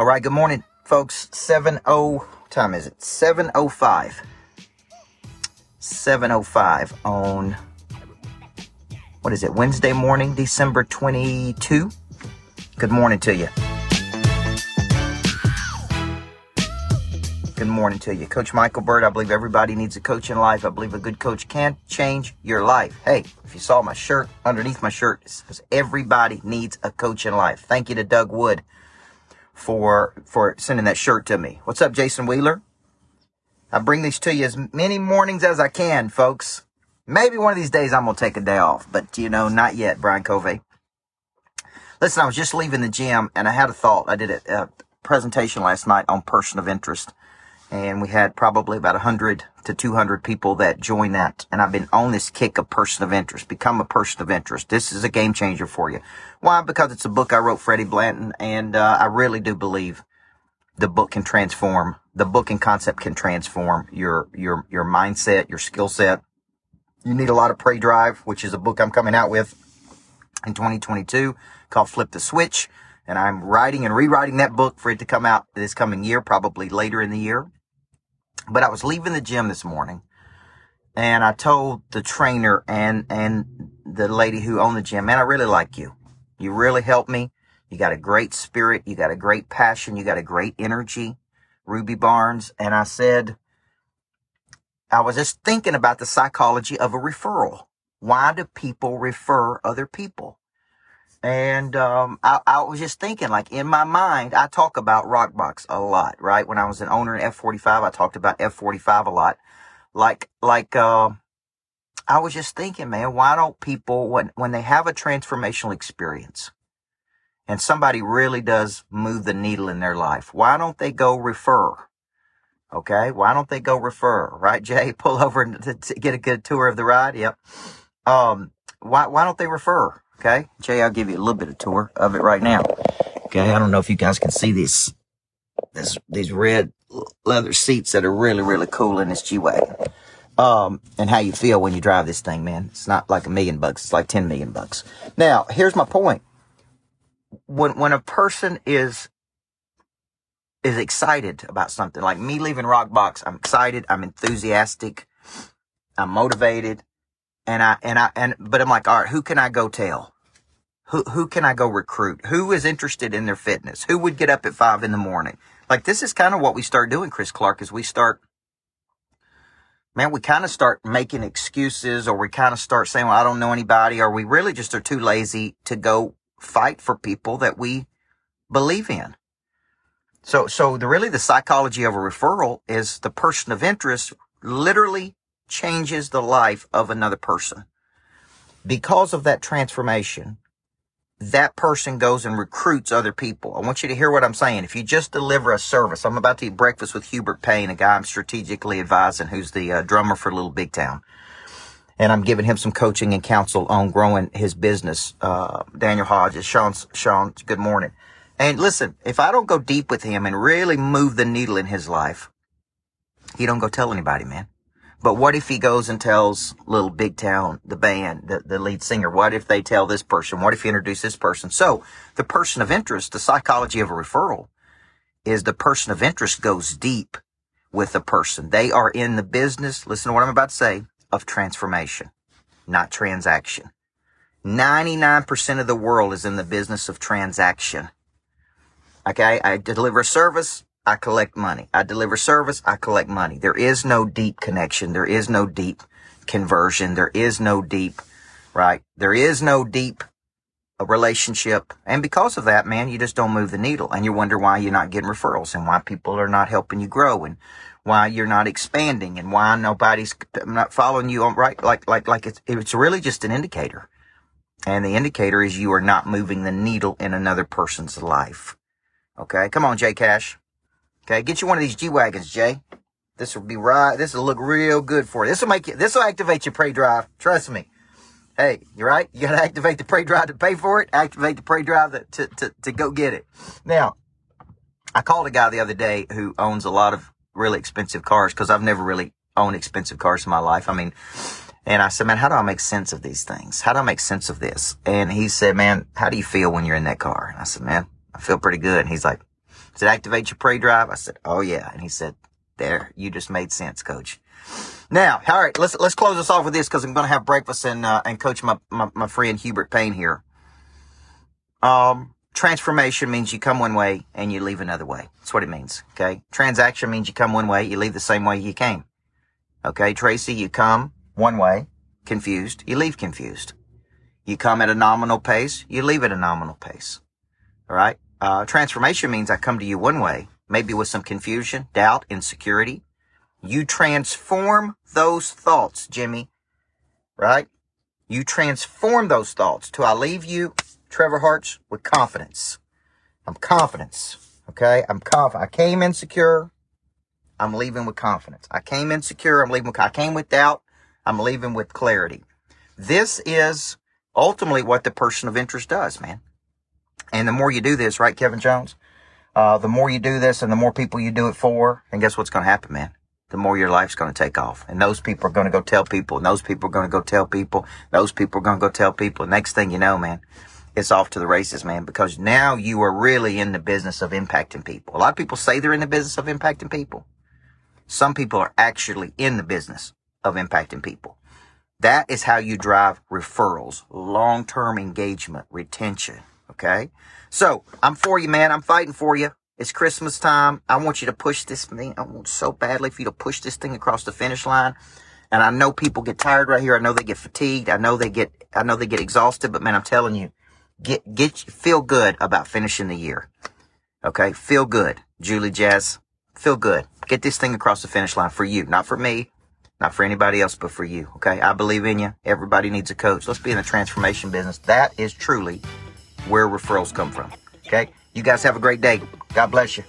All right, good morning, folks. 7 0 time is it? 705. 705 on what is it? Wednesday morning, December 22. Good morning to you. Good morning to you. Coach Michael Burt, I believe everybody needs a coach in life. I believe a good coach can change your life. Hey, if you saw my shirt, underneath my shirt, it says everybody needs a coach in life. Thank you to Doug Wood for for sending that shirt to me. What's up, Jason Wheeler? I bring these to you as many mornings as I can, folks. Maybe one of these days I'm gonna take a day off, but you know, not yet, Brian Covey. Listen, I was just leaving the gym and I had a thought. I did a, a presentation last night on person of interest and we had probably about 100 to 200 people that joined that. And I've been on this kick of person of interest, become a person of interest. This is a game changer for you. Why? Because it's a book I wrote, Freddie Blanton, and uh, I really do believe the book can transform. The book and concept can transform your your your mindset, your skill set. You need a lot of Prey Drive, which is a book I'm coming out with in 2022 called Flip the Switch. And I'm writing and rewriting that book for it to come out this coming year, probably later in the year. But I was leaving the gym this morning and I told the trainer and, and the lady who owned the gym, man, I really like you. You really helped me. You got a great spirit. You got a great passion. You got a great energy, Ruby Barnes. And I said, I was just thinking about the psychology of a referral. Why do people refer other people? And um, I, I was just thinking, like in my mind, I talk about Rockbox a lot, right? When I was an owner in F45, I talked about F45 a lot. Like, like, uh, I was just thinking, man, why don't people, when, when they have a transformational experience and somebody really does move the needle in their life, why don't they go refer? Okay. Why don't they go refer? Right, Jay? Pull over to, to get a good tour of the ride. Yep. Um, why, why don't they refer? Okay. Jay, I'll give you a little bit of tour of it right now. Okay. I don't know if you guys can see this, this, these red leather seats that are really, really cool in this G-Wagon. Um, and how you feel when you drive this thing, man. It's not like a million bucks. It's like 10 million bucks. Now, here's my point. When, when a person is, is excited about something, like me leaving Rockbox, I'm excited. I'm enthusiastic. I'm motivated. And I, and I, and, but I'm like, all right, who can I go tell? Who, who can I go recruit? Who is interested in their fitness? Who would get up at five in the morning? Like this is kind of what we start doing, Chris Clark, is we start, man, we kind of start making excuses or we kind of start saying, well, I don't know anybody, or we really just are too lazy to go fight for people that we believe in. So, so the really the psychology of a referral is the person of interest literally changes the life of another person. Because of that transformation, that person goes and recruits other people. I want you to hear what I'm saying. If you just deliver a service, I'm about to eat breakfast with Hubert Payne, a guy I'm strategically advising who's the uh, drummer for Little Big Town. And I'm giving him some coaching and counsel on growing his business. Uh, Daniel Hodges, Sean, Sean, good morning. And listen, if I don't go deep with him and really move the needle in his life, he don't go tell anybody, man. But what if he goes and tells Little Big Town, the band, the, the lead singer? What if they tell this person? What if he introduce this person? So the person of interest, the psychology of a referral is the person of interest goes deep with the person. They are in the business, listen to what I'm about to say, of transformation, not transaction. 99% of the world is in the business of transaction. Okay. I deliver a service. I collect money. I deliver service. I collect money. There is no deep connection. There is no deep conversion. There is no deep, right? There is no deep uh, relationship. And because of that, man, you just don't move the needle and you wonder why you're not getting referrals and why people are not helping you grow and why you're not expanding and why nobody's not following you on right. Like, like, like it's, it's really just an indicator. And the indicator is you are not moving the needle in another person's life. Okay. Come on, Jay Cash. Okay, get you one of these G wagons, Jay. This will be right. This will look real good for you. This will make you. This will activate your prey drive. Trust me. Hey, you're right. You got to activate the prey drive to pay for it. Activate the prey drive to, to, to, to go get it. Now, I called a guy the other day who owns a lot of really expensive cars because I've never really owned expensive cars in my life. I mean, and I said, man, how do I make sense of these things? How do I make sense of this? And he said, man, how do you feel when you're in that car? And I said, man, I feel pretty good. And he's like, Does it activate your prey drive? I said, oh yeah. And he said, there, you just made sense, coach. Now, all right, let's let's close this off with this because I'm going to have breakfast and uh, and coach my, my my friend Hubert Payne here. Um, transformation means you come one way and you leave another way. That's what it means. Okay. Transaction means you come one way, you leave the same way you came. Okay, Tracy, you come one way, confused, you leave confused. You come at a nominal pace, you leave at a nominal pace. All right. Uh, transformation means I come to you one way, maybe with some confusion, doubt, insecurity. You transform those thoughts, Jimmy. Right? You transform those thoughts till I leave you, Trevor Harts, with confidence. I'm confidence. Okay. I'm confident. I came insecure. I'm leaving with confidence. I came insecure. I'm leaving with, I came with doubt. I'm leaving with clarity. This is ultimately what the person of interest does, man. And the more you do this, right, Kevin Jones? Uh, the more you do this and the more people you do it for, and guess what's going to happen, man? The more your life's going to take off. And those people are going to go tell people, and those people are going to go tell people, those people are going to go tell people. Next thing you know, man, it's off to the races, man, because now you are really in the business of impacting people. A lot of people say they're in the business of impacting people. Some people are actually in the business of impacting people. That is how you drive referrals, long-term engagement, retention. Okay. So I'm for you, man. I'm fighting for you. It's Christmas time. I want you to push this thing. I want so badly for you to push this thing across the finish line. And I know people get tired right here. I know they get fatigued. I know they get, I know they get exhausted, but man, I'm telling you, get, get, feel good about finishing the year. Okay. Feel good. Julie Jazz, feel good. Get this thing across the finish line for you, not for me, not for anybody else, but for you. Okay. I believe in you. Everybody needs a coach. Let's be in the transformation business. That is truly where referrals come from. Okay? You guys have a great day. God bless you.